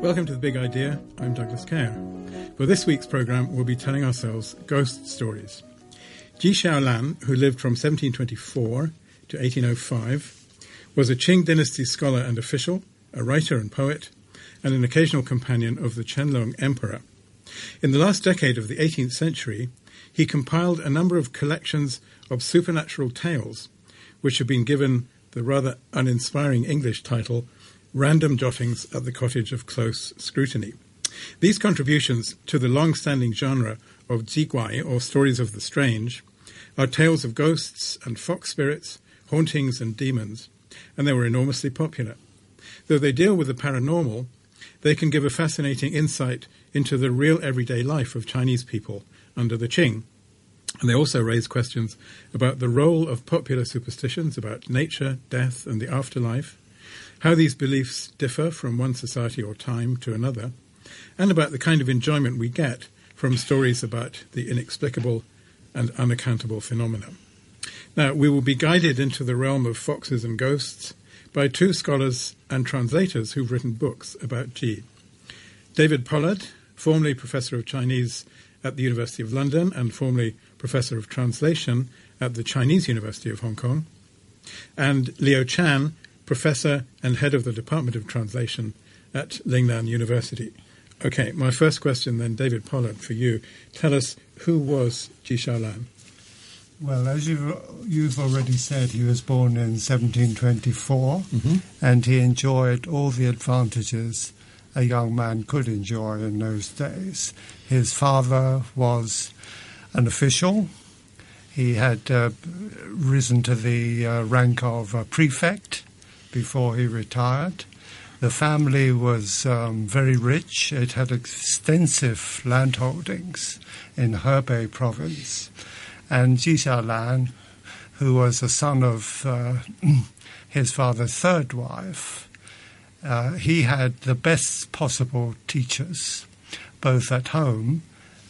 Welcome to The Big Idea. I'm Douglas Kerr. For this week's programme, we'll be telling ourselves ghost stories. Ji Xiaolan, who lived from 1724 to 1805, was a Qing dynasty scholar and official, a writer and poet, and an occasional companion of the Qianlong Emperor. In the last decade of the 18th century, he compiled a number of collections of supernatural tales, which have been given the rather uninspiring English title Random Jottings at the Cottage of Close Scrutiny. These contributions to the long standing genre of zhiguai, or stories of the strange, are tales of ghosts and fox spirits, hauntings and demons, and they were enormously popular. Though they deal with the paranormal, they can give a fascinating insight into the real everyday life of Chinese people under the Qing. And they also raise questions about the role of popular superstitions about nature, death, and the afterlife, how these beliefs differ from one society or time to another, and about the kind of enjoyment we get from stories about the inexplicable and unaccountable phenomena. Now, we will be guided into the realm of foxes and ghosts by two scholars and translators who've written books about Ji. David Pollard, formerly Professor of Chinese at the University of London and formerly Professor of Translation at the Chinese University of Hong Kong, and Leo Chan, Professor and Head of the Department of Translation at Lingnan University. Okay, my first question then, David Pollard, for you. Tell us who was Ji Xiaolan? Well, as you, you've already said, he was born in 1724 mm-hmm. and he enjoyed all the advantages a young man could enjoy in those days. His father was an official. He had uh, risen to the uh, rank of a prefect before he retired. The family was um, very rich. It had extensive landholdings in Hebei province. And Ji Xiaolan, who was the son of uh, his father's third wife, uh, he had the best possible teachers, both at home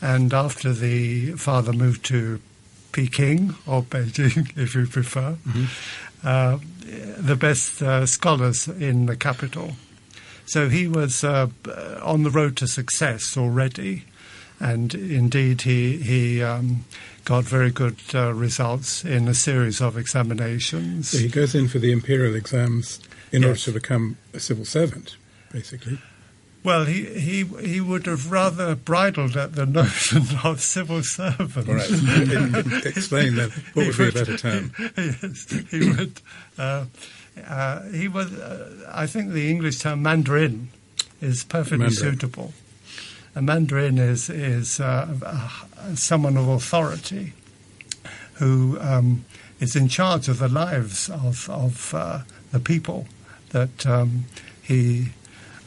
and after the father moved to Peking or Beijing, if you prefer, mm-hmm. uh, the best uh, scholars in the capital. So he was uh, on the road to success already, and indeed he he um, got very good uh, results in a series of examinations. So he goes in for the imperial exams in yes. order to become a civil servant, basically. Well, he, he he would have rather bridled at the notion of civil servant. All right. Explain that. What would, would, be a better term? Yes, he would. Uh, uh, he was. Uh, I think the English term Mandarin is perfectly Mandarin. suitable. A Mandarin is is uh, someone of authority who um, is in charge of the lives of of uh, the people that um, he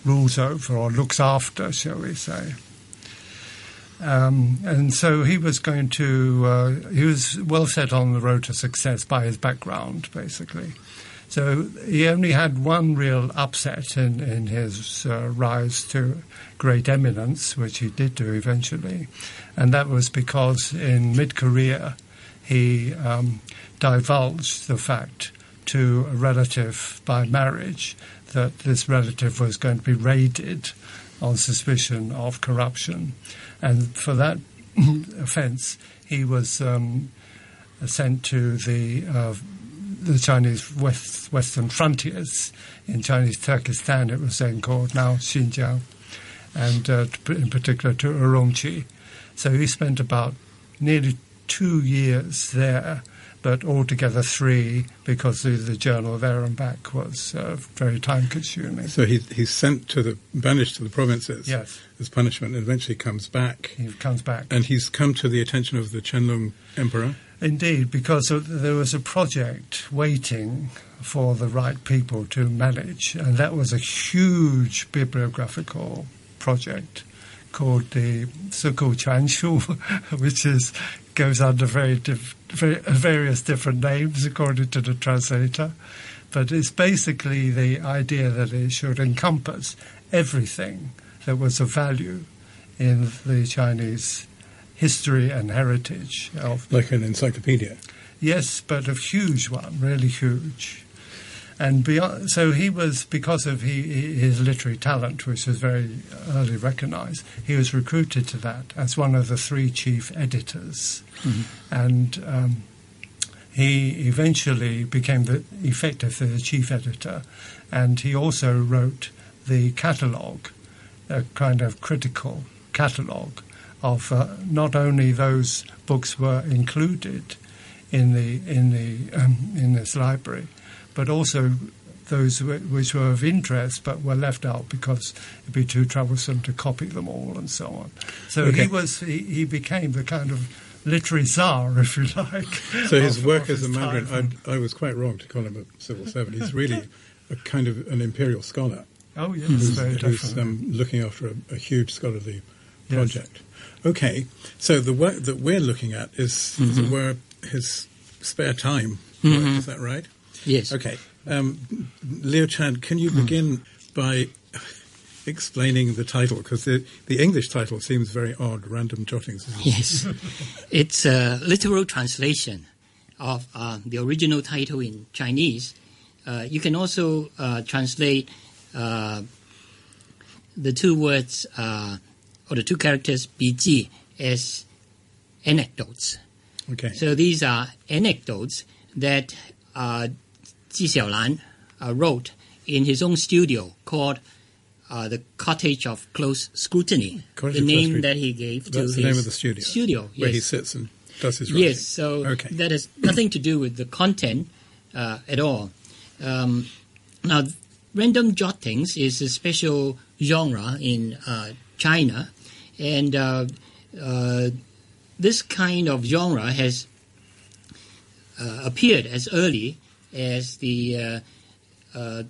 rules over or looks after, shall we say. Um, and so he was going to, uh, he was well set on the road to success by his background, basically. So he only had one real upset in, in his uh, rise to great eminence, which he did do eventually, and that was because in mid career he um, divulged the fact to a relative by marriage that this relative was going to be raided on suspicion of corruption. And for that offence, he was um, sent to the uh, the Chinese west, western frontiers in Chinese Turkestan. It was then called now Xinjiang, and uh, in particular to Urumqi. So he spent about nearly two years there but altogether three because the, the journal there and back was uh, very time consuming. So he, he's sent to the, banished to the provinces yes. as punishment and eventually comes back. He comes back. And he's come to the attention of the Qianlong Emperor. Indeed, because there was a project waiting for the right people to manage, and that was a huge bibliographical project called the Siku Quanshu, which is goes under very, diff, very various different names according to the translator. But it's basically the idea that it should encompass everything that was of value in the Chinese history and heritage of like an encyclopedia. Yes, but a huge one, really huge. And beyond, so he was because of he, his literary talent, which was very early recognised. He was recruited to that as one of the three chief editors, mm-hmm. and um, he eventually became the effective the chief editor, and he also wrote the catalogue, a kind of critical catalogue of uh, not only those books were included in the in the um, in this library, but also those which were of interest but were left out because it'd be too troublesome to copy them all and so on. So okay. he was he, he became the kind of literary czar, if you like. So his of, work of as his a Mandarin, I, I, was quite wrong to call him a civil servant. He's really a kind of an imperial scholar. Oh yes, who's, very who's um, looking after a, a, huge scholarly project. Yes. Okay, so the work that we're looking at is, mm-hmm. as it were, his spare time. Mm-hmm. Is that right? Yes. Okay. Um, Leo Chan, can you mm. begin by explaining the title? Because the, the English title seems very odd, Random Jottings. Yes. it's a literal translation of uh, the original title in Chinese. Uh, you can also uh, translate uh, the two words uh, or the two characters 笔记 as anecdotes. Okay. So these are anecdotes that uh, Ji Xiaolan uh, wrote in his own studio called uh, the Cottage of Close Scrutiny. Cottage the name that he gave to his the name of the studio. Studio, yes. Where he sits and does his writing. Yes, so okay. that has nothing to do with the content uh, at all. Um, now, random jottings is a special genre in uh, China, and uh, uh, this kind of genre has uh, appeared as early as the uh, uh,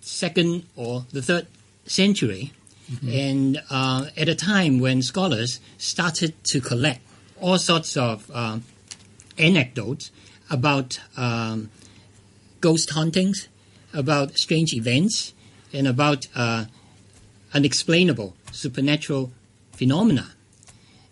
second or the third century, mm-hmm. and uh, at a time when scholars started to collect all sorts of uh, anecdotes about um, ghost hauntings, about strange events, and about uh, unexplainable supernatural phenomena.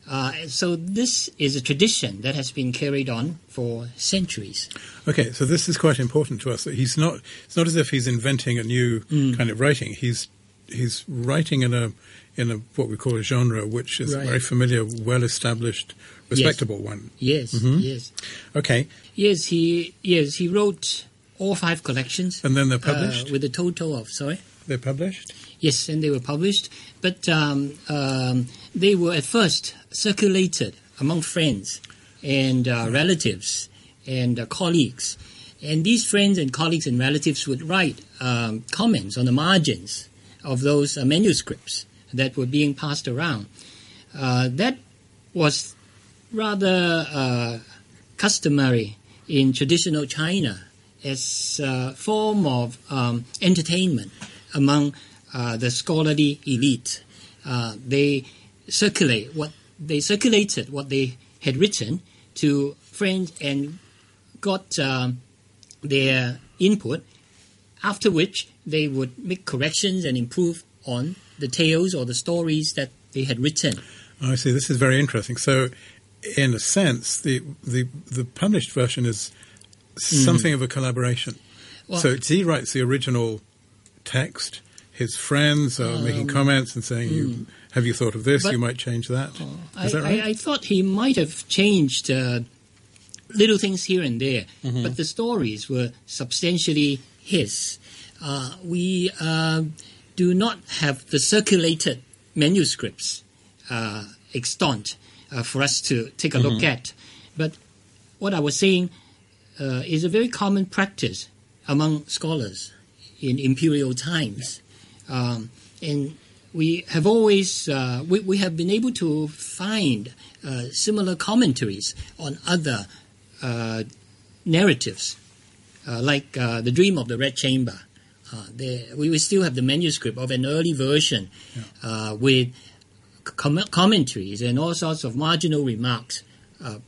Uh, so this is a tradition that has been carried on for centuries. Okay, so this is quite important to us. That he's not. It's not as if he's inventing a new mm. kind of writing. He's he's writing in a in a what we call a genre, which is right. a very familiar, well established, respectable yes. one. Yes. Mm-hmm. Yes. Okay. Yes, he yes he wrote all five collections, and then they're published uh, with a total of sorry. They're published. Yes, and they were published, but um, um, they were at first circulated among friends and uh, relatives and uh, colleagues. And these friends and colleagues and relatives would write um, comments on the margins of those uh, manuscripts that were being passed around. Uh, that was rather uh, customary in traditional China as a form of um, entertainment among uh, the scholarly elite. Uh, they circulate what they circulated what they had written to friends and got um, their input. After which they would make corrections and improve on the tales or the stories that they had written. I see. This is very interesting. So, in a sense, the the, the published version is something mm. of a collaboration. Well, so he writes the original text, his friends are um, making comments and saying, you, hmm. "Have you thought of this? But, you might change that." Uh, Is I, that right? I, I, thought he might have changed uh, little things here and there, mm-hmm. but the stories were substantially his. Uh, we uh, do not have the circulated manuscripts uh, extant uh, for us to take a mm-hmm. look at, but what I was saying is a very common practice among scholars in imperial times. Um, and we have always uh, we, we have been able to find uh, similar commentaries on other uh, narratives, uh, like uh, the Dream of the Red Chamber. Uh, there, we, we still have the manuscript of an early version yeah. with com- commentaries and all sorts of marginal remarks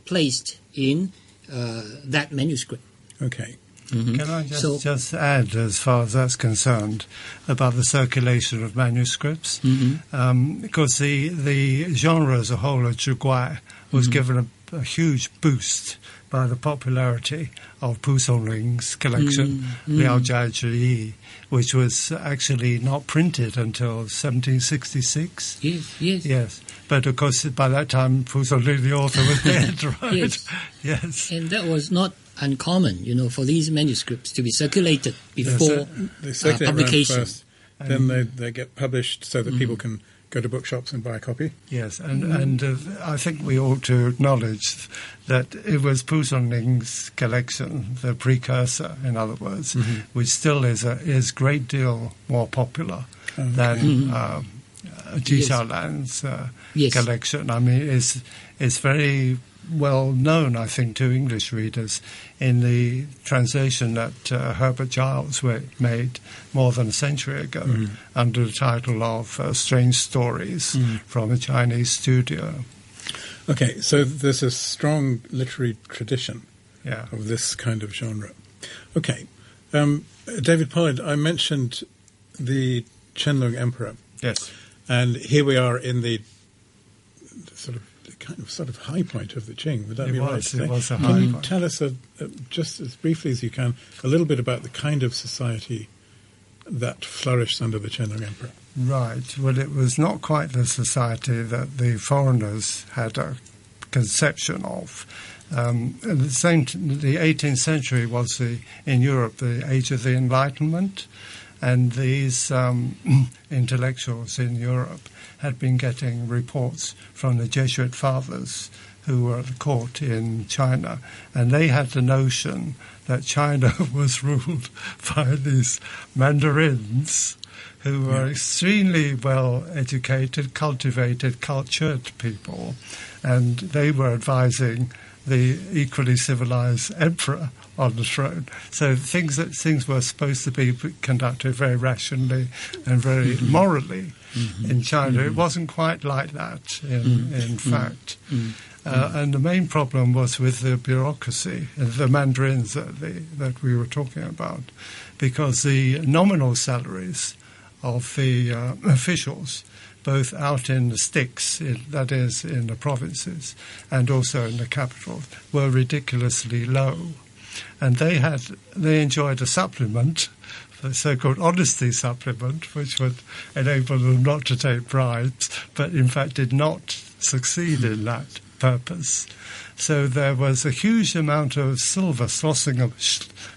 placed in that manuscript. Okay. Mm-hmm. Can I just, so, just add, as far as that's concerned, about the circulation of manuscripts? Mm-hmm. Um, because the, the genre as a whole of Zhiguai was mm-hmm. given a, a, huge boost by the popularity of Pu Songling's collection, Mm, Liao Jia Zhi, which was actually not printed until 1766. Yes, yes. Yes, but of course by that time Pu Songling, the author, was dead, right? Yes. yes. And that was not uncommon, you know, for these manuscripts to be circulated before They uh, circulate around publication. first, then they, they get published so that people can go to bookshops and buy a copy. Yes, and and uh, I think we ought to acknowledge that it was Pu Songling's collection, the precursor, in other words, which still is a is great deal more popular than um, uh, Ji Yes. Xiaolan's uh, Yes. collection. I mean, it's it's very well known, I think, to English readers in the translation that uh, Herbert Giles made more than a century ago under the title of uh, Strange Stories from a Chinese studio. Okay, so there's a strong literary tradition Yeah. of this kind of genre. Okay, um, David Pollard, I mentioned the Qianlong Emperor, Yes. and here we are in the sort of kind of sort of high point of the Qing. Would that It be right? was, to it was a high Can you point. tell us, a, a, just as briefly as you can, a little bit about the kind of society that flourished under the Qianlong Emperor? Right. Well, it was not quite the society that the foreigners had a conception of. Um, at the same, t- the 18th century was the in Europe the age of the Enlightenment, and these um, intellectuals in Europe had been getting reports from the Jesuit fathers who were at the court in China, and they had the notion that China was ruled by these mandarins who were extremely well educated, cultivated, cultured people, and they were advising the equally civilized emperor on the throne. So things that things were supposed to be conducted very rationally and very mm-hmm. morally mm-hmm. in China. It mm-hmm. wasn't quite like that in, in fact. Uh, and the main problem was with the bureaucracy, the mandarins that, the, that we were talking about, because the nominal salaries of the uh, officials, both out in the sticks, in, that is, in the provinces, and also in the capital, were ridiculously low. And they had they enjoyed a supplement, the so-called honesty supplement, which would enable them not to take bribes, but in fact did not succeed in that purpose. So there was a huge amount of silver sloshing,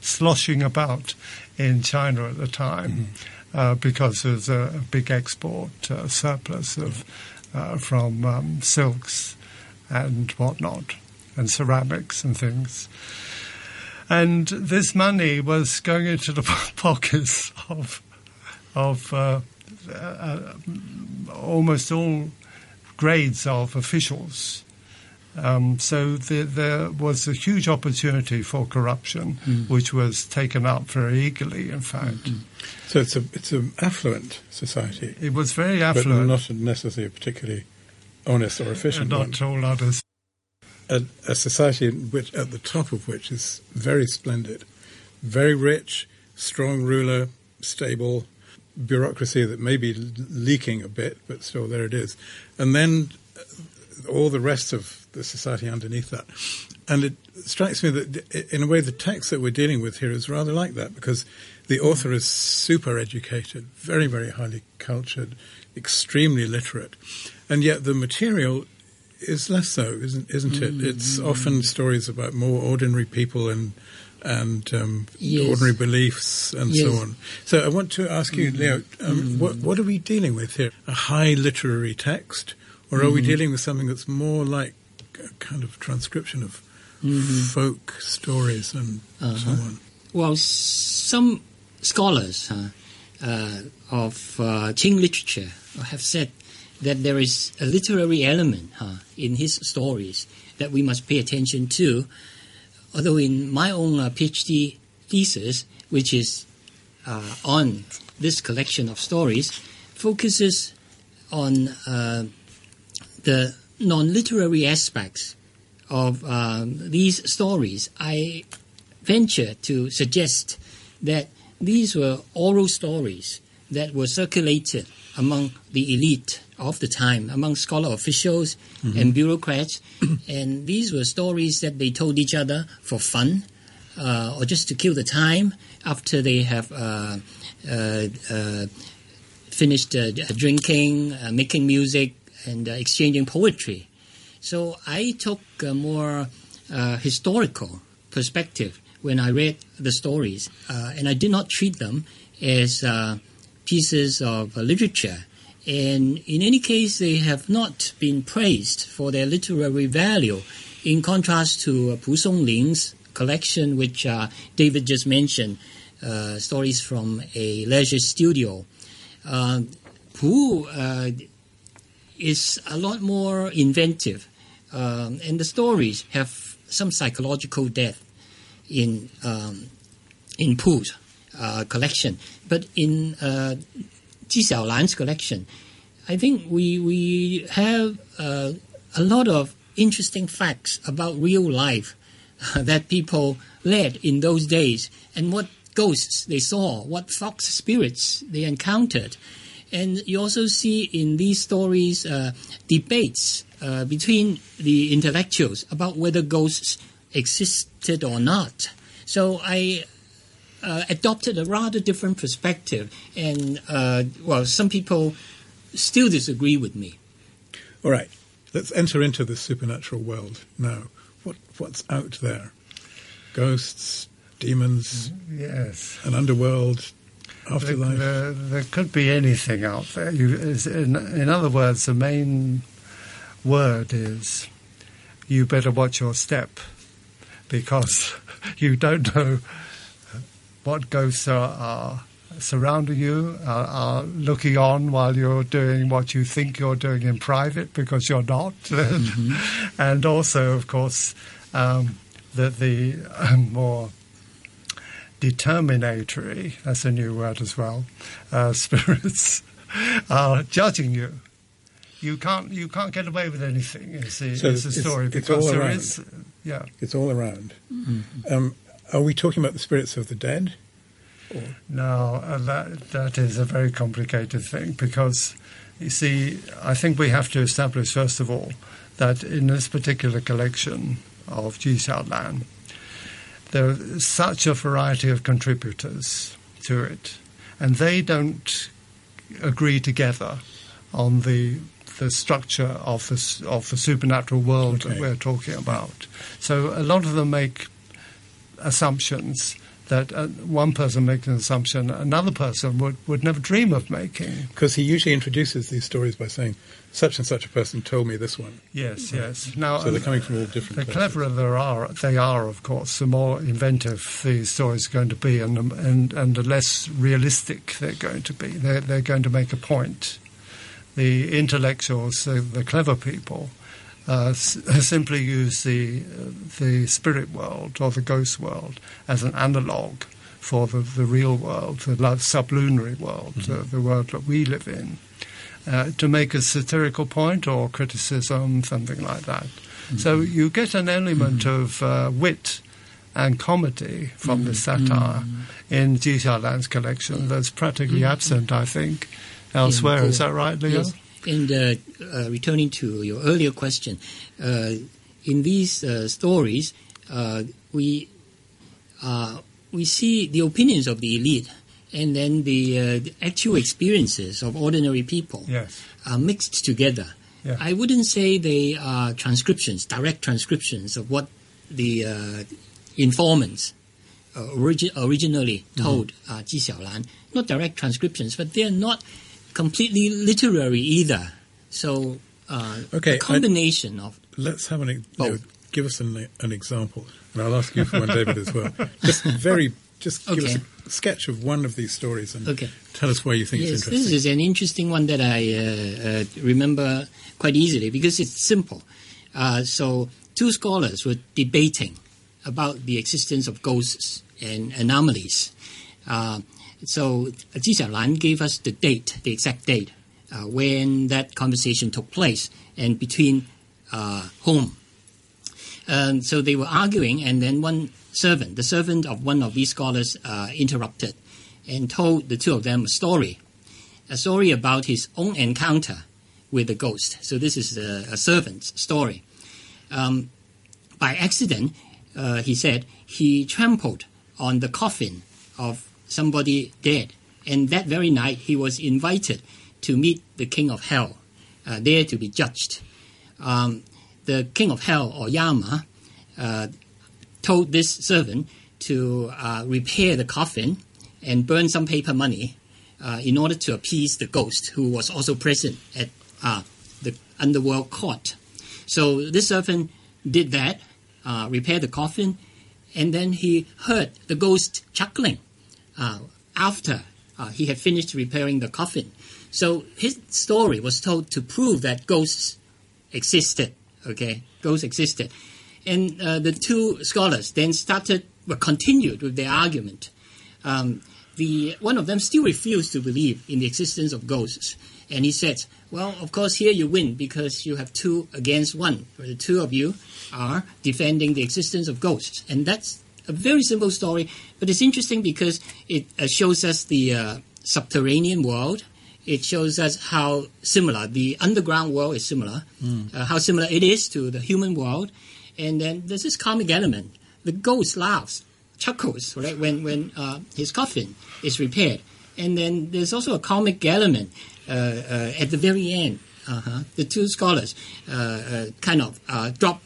sloshing about in China at the time uh, because there was a, a big export uh, surplus of uh, from um, silks and whatnot, and ceramics and things. And this money was going into the pockets of of uh, uh, almost all grades of officials. Um, so the, there was a huge opportunity for corruption, which was taken up very eagerly. In fact, So it's a it's an affluent society, it was very affluent, but not necessarily particularly honest or efficient and one. not all others. A, a society which, at the top of which is very splendid, very rich, strong ruler, stable bureaucracy that may be leaking a bit, but still there it is, and then uh, all the rest of the society underneath that. And it strikes me that, in a way, the text that we're dealing with here is rather like that because the author is super educated, very, very highly cultured, extremely literate, and yet the material is less so, isn't isn't it? It's often stories about more ordinary people and and um, Yes. ordinary beliefs and so on. So I want to ask you, Leo, um, what what are we dealing with here? A high literary text, or are we dealing with something that's more like a kind of transcription of folk stories and so on? Well, some scholars huh, uh, of uh, Qing literature have said that there is a literary element huh, in his stories that we must pay attention to. Although in my own uh, PhD thesis, which is uh, on this collection of stories, focuses on uh, the non-literary aspects of um, these stories. I venture to suggest that these were oral stories that were circulated among the elite of the time among scholar officials mm-hmm. and bureaucrats. and these were stories that they told each other for fun uh, or just to kill the time after they have uh, uh, uh finished uh, drinking, making music, and exchanging poetry. So I took a more historical perspective when I read the stories, and I did not treat them as pieces of literature and in any case, they have not been praised for their literary value, in contrast to uh, Pu Songling's collection, which uh, David just mentioned, uh, stories from a leisure studio. Uh, Pu uh, is a lot more inventive, um, and the stories have some psychological depth in um, in Pu's uh, collection. But in uh, Ji Xiaolan's collection, I think we we have uh, a lot of interesting facts about real life that people led in those days and what ghosts they saw, what fox spirits they encountered. And you also see in these stories uh, debates uh, between the intellectuals about whether ghosts existed or not. So I uh, adopted a rather different perspective. And, uh, well, some people still disagree with me. All right. Let's enter into the supernatural world now. What, what's out there? Ghosts, demons, yes, an underworld, afterlife. There, there could be anything out there. You, in, in other words, the main word is you better watch your step because you don't know what ghosts are, are surrounding you, are, are, looking on while you're doing what you think you're doing in private because you're not. Mm-hmm. and also, of course, um, that the um, more determinatory, that's a new word as well, uh, spirits are judging you. You can't you can't get away with anything. Is the, so is the story it's, because it's there is yeah it's all around. Mm-hmm. Um, are we talking about the spirits of the dead? Or? No, uh, that that is a very complicated thing because you see, I think we have to establish first of all that in this particular collection of Ji Xiaolan, there is such a variety of contributors to it, and they don't agree together on the the structure of the of the supernatural world okay. that we're talking about. So a lot of them make assumptions that uh, one person makes an assumption another person would, would never dream of making. Because he usually introduces these stories by saying, such and such a person told me this one. Yes, yes. Now, so they're coming from all different. The places. cleverer there are, they are, of course, the more inventive these stories are going to be, and and and the less realistic they're going to be. They're they're going to make a point. The intellectuals, the, the clever people, uh, simply use the the spirit world or the ghost world as an analog for the, the real world, the sublunary world, mm-hmm. the, the, world that we live in, uh, to make a satirical point or criticism, something like that. Mm-hmm. So you get an element mm-hmm. of uh, wit and comedy from the mm-hmm. satire mm-hmm. in Ji Land's collection that's practically mm-hmm. absent, I think, elsewhere. Is that right, Leo? Yes. And uh, uh, returning to your earlier question, uh, in these uh, stories, uh, we uh, we see the opinions of the elite, and then the, the actual experiences of ordinary people yes. are mixed together. Yeah. I wouldn't say they are transcriptions, direct transcriptions of what the informants origi- originally told mm-hmm. Ji Xiaolan. Not direct transcriptions, but they're not completely literary either. So uh, okay, a combination I, of let's have an you know, give us an, an example, and I'll ask you for one, David, as well. Just very, just okay. give us a sketch of one of these stories and okay. tell us why you think yes, it's interesting. This is an interesting one that I uh, uh, remember quite easily because it's simple. Uh, so two scholars were debating about the existence of ghosts and anomalies. So Ji Xiaolan gave us the date, the exact date, uh, when that conversation took place and between uh, whom. Um, so they were arguing, and then one servant, the servant of one of these scholars, uh, interrupted and told the two of them a story, a story about his own encounter with a ghost. So this is a, a servant's story. Um, by accident, uh, he said, he trampled on the coffin of somebody dead. And that very night, he was invited to meet the king of hell, uh, there to be judged. Um, the king of hell, or Yama, uh, told this servant to uh, repair the coffin and burn some paper money uh, in order to appease the ghost who was also present at uh, the underworld court. So this servant did that, uh, repaired the coffin, and then he heard the ghost chuckling after uh, he had finished repairing the coffin. So his story was told to prove that ghosts existed. Okay, ghosts existed, and uh, the two scholars then started, well, continued with their argument. Um, the one of them still refused to believe in the existence of ghosts, and he said, "Well, of course, here you win because you have two against one. Where the two of you are defending the existence of ghosts, and that's a very simple story, but it's interesting because it uh, shows us the uh, subterranean world. It shows us how similar the underground world is similar, mm. uh, how similar it is to the human world, and then there's this comic element. The ghost laughs, chuckles, right, when when uh, his coffin is repaired, and then there's also a comic element uh, uh, at the very end. Uh-huh. The two scholars kind of drop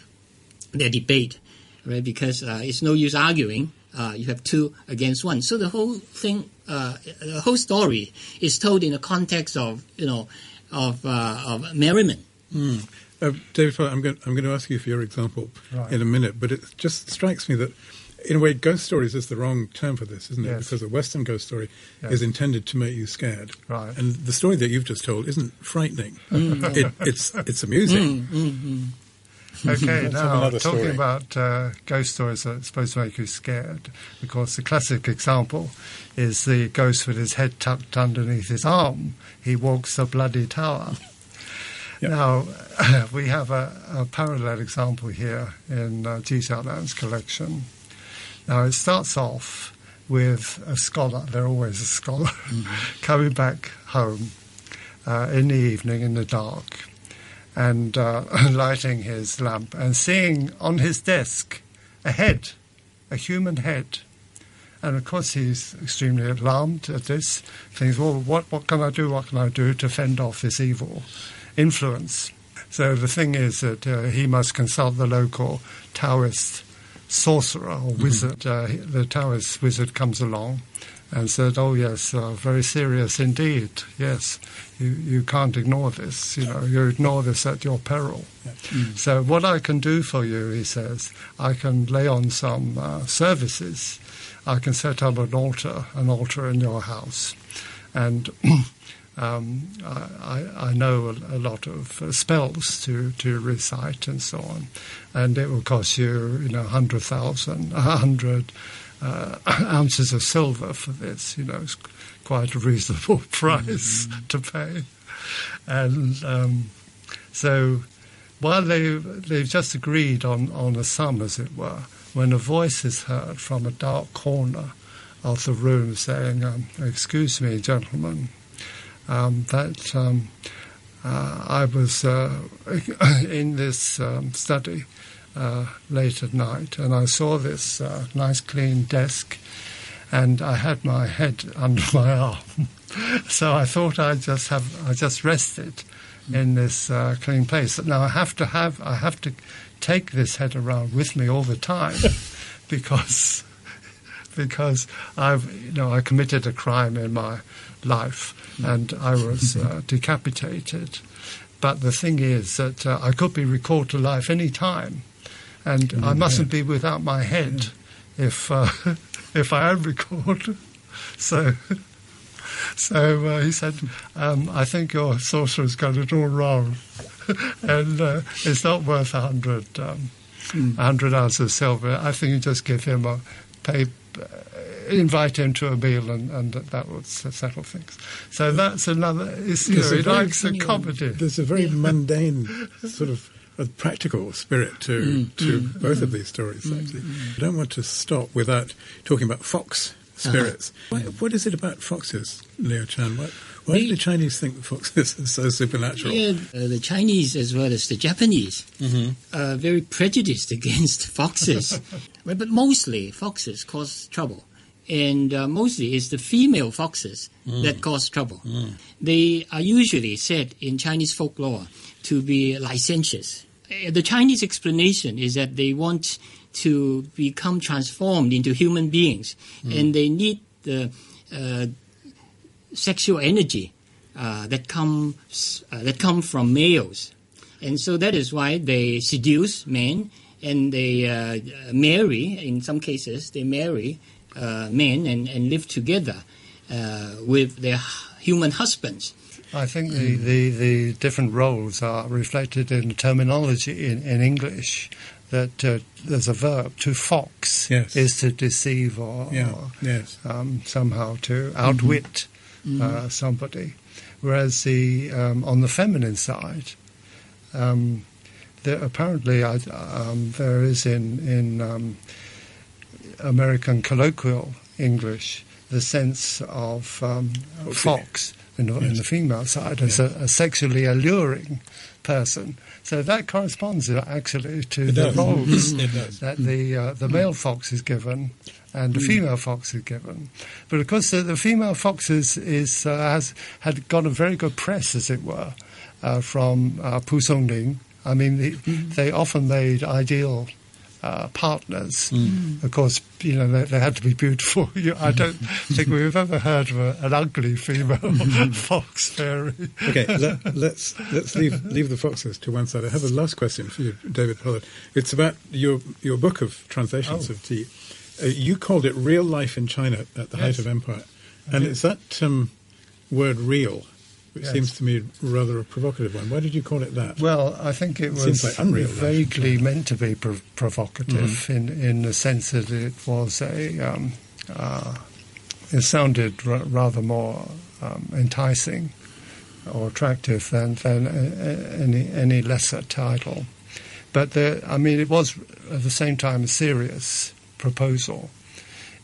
their debate right? Because uh, it's no use arguing. Uh, you have two against one. So the whole thing, uh, the whole story is told in the context of you know of uh, of merriment. Mm. David, I'm going, I'm going to ask you for your example right. in a minute, but it just strikes me that in a way, ghost stories is the wrong term for this, isn't it? Yes. Because a Western ghost story yes. is intended to make you scared. Right. And the story that you've just told isn't frightening. Mm. it, it's it's amusing. Mm, mm, mm. Okay, now talking story. about uh, ghost stories that are supposed to make you scared. Of course, the classic example is the ghost with his head tucked underneath his arm. He walks the bloody tower. Yep. Now, we have a, a, parallel example here in uh, Ji Xiaolan's collection. Now, it starts off with a scholar, they're always a scholar, mm-hmm. coming back home uh, in the evening in the dark and uh, lighting his lamp and seeing on his desk a head, a human head. And of course, he's extremely alarmed at this. Thinks, well, what, what can I do? What can I do to fend off this evil influence? So the thing is that uh, he must consult the local Taoist sorcerer or mm-hmm. wizard. Mm-hmm. Uh, the Taoist wizard comes along and said, "Oh yes, uh, very serious indeed. Yes, you you can't ignore this. You know, you ignore this at your peril." Yeah. Mm. So what I can do for you, he says, I can lay on some uh, services. I can set up an altar, an altar in your house, and. Um, I, I, know a, a, lot of uh, spells to, to recite and so on, and it will cost you, you know, hundred thousand, a hundred uh, ounces of silver for this. You know, it's quite a reasonable price mm-hmm. to pay. And um, so while they, they've just agreed on, on a sum, as it were, when a voice is heard from a dark corner of the room saying, um, Excuse me, gentlemen, um, that um, uh, I was uh, in this um, study uh, late at night, and I saw this uh, nice clean desk, and I had my head under my arm, so I thought I'd just have I just rested in this uh, clean place. Now I have to have I have to take this head around with me all the time because because I've you know I committed a crime in my life and I was uh, decapitated. But the thing is that uh, I could be recalled to life any time and mm, I mustn't yeah. be without my head if uh, if I am recalled. So. So uh, he said, um, "I think your sorcerer's got it all wrong, and uh, it's not worth a hundred um, mm. hundred ounces of silver. I think you just give him a pay, uh, invite him to a meal, and, and that would settle things. So that's another. It's, you know, he likes a comedy. There's a very mundane sort of a practical spirit to mm, to mm, both mm, of these stories. Mm, actually, mm. I don't want to stop without talking about Fox spirits. Uh-huh. Why, what is it about foxes, Leo Chan? Why, why do the Chinese think foxes are so supernatural? Yeah, uh, the Chinese as well as the Japanese mm-hmm. are very prejudiced against foxes. but, but mostly foxes cause trouble and uh, mostly it's the female foxes mm. that cause trouble. Mm. They are usually said in Chinese folklore to be licentious. Uh, the Chinese explanation is that they want to become transformed into human beings, mm. and they need the uh, sexual energy uh, that comes uh, that come from males, and so that is why they seduce men and they uh, marry. In some cases, they marry uh, men and, and live together uh, with their human husbands. I think the, the, the, different roles are reflected in the terminology in, in English. That uh, there's a verb to fox yes. is to deceive or, yeah. or yes. um, somehow to outwit mm-hmm. uh, somebody, whereas the um, on the feminine side, um, there, apparently I, um, there is in in um, American colloquial English the sense of um, fox in, yes. in, the female side as a, a, sexually alluring person. So that corresponds actually to it the does. roles that the uh, the male fox is given and the mm. female fox is given. But of course, the, the female fox is, is uh, has had got a very good press, as it were, uh, from uh, Pu Songling. I mean, the, mm. they often made ideal uh, partners. Mm. Of course, you know, they, they had to be beautiful. I don't think we've ever heard of a, an ugly female fox fairy. okay, let, us let's, let's leave leave the foxes to one side. I have a last question for you, David Pollard. It's about your your book of translations oh. of tea. Uh, you called it "Real Life in China at the yes. Height of Empire," and is that um, word "real"? Which yes. seems to me rather a provocative one. Why did you call it that? Well, I think it, it was like unreal, vaguely meant to be prov- provocative mm-hmm. in in the sense that it was a um, uh, it sounded r- rather more um, enticing or attractive than than any any lesser title. But the, I mean, it was at the same time a serious proposal,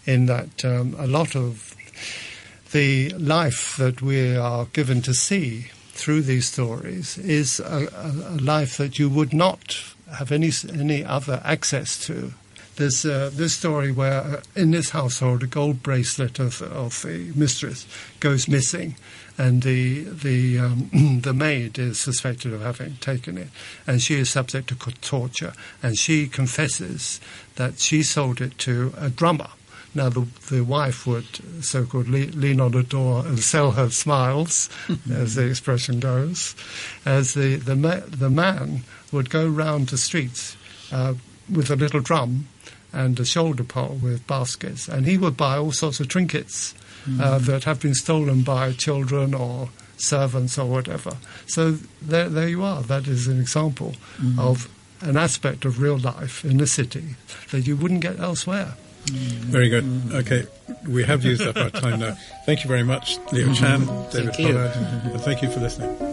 in that um, a lot of the life that we are given to see through these stories is a, a, life that you would not have any any other access to. There's uh, this story where uh, in this household a gold bracelet of, of the mistress goes missing, and the the um, the maid is suspected of having taken it, and she is subject to torture, and she confesses that she sold it to a drummer now, the, the wife would so called lean, lean on the door and sell her smiles, as the expression goes, as the, the, ma- the man would go round the streets uh, with a little drum and a shoulder pole with baskets, and he would buy all sorts of trinkets mm. uh, that have been stolen by children or servants or whatever. So there, there you are. That is an example mm. of an aspect of real life in the city that you wouldn't get elsewhere. Very good. Okay, we have used up our time now. Thank you very much, Leo mm-hmm. Chan, David Pollard, and thank you for listening.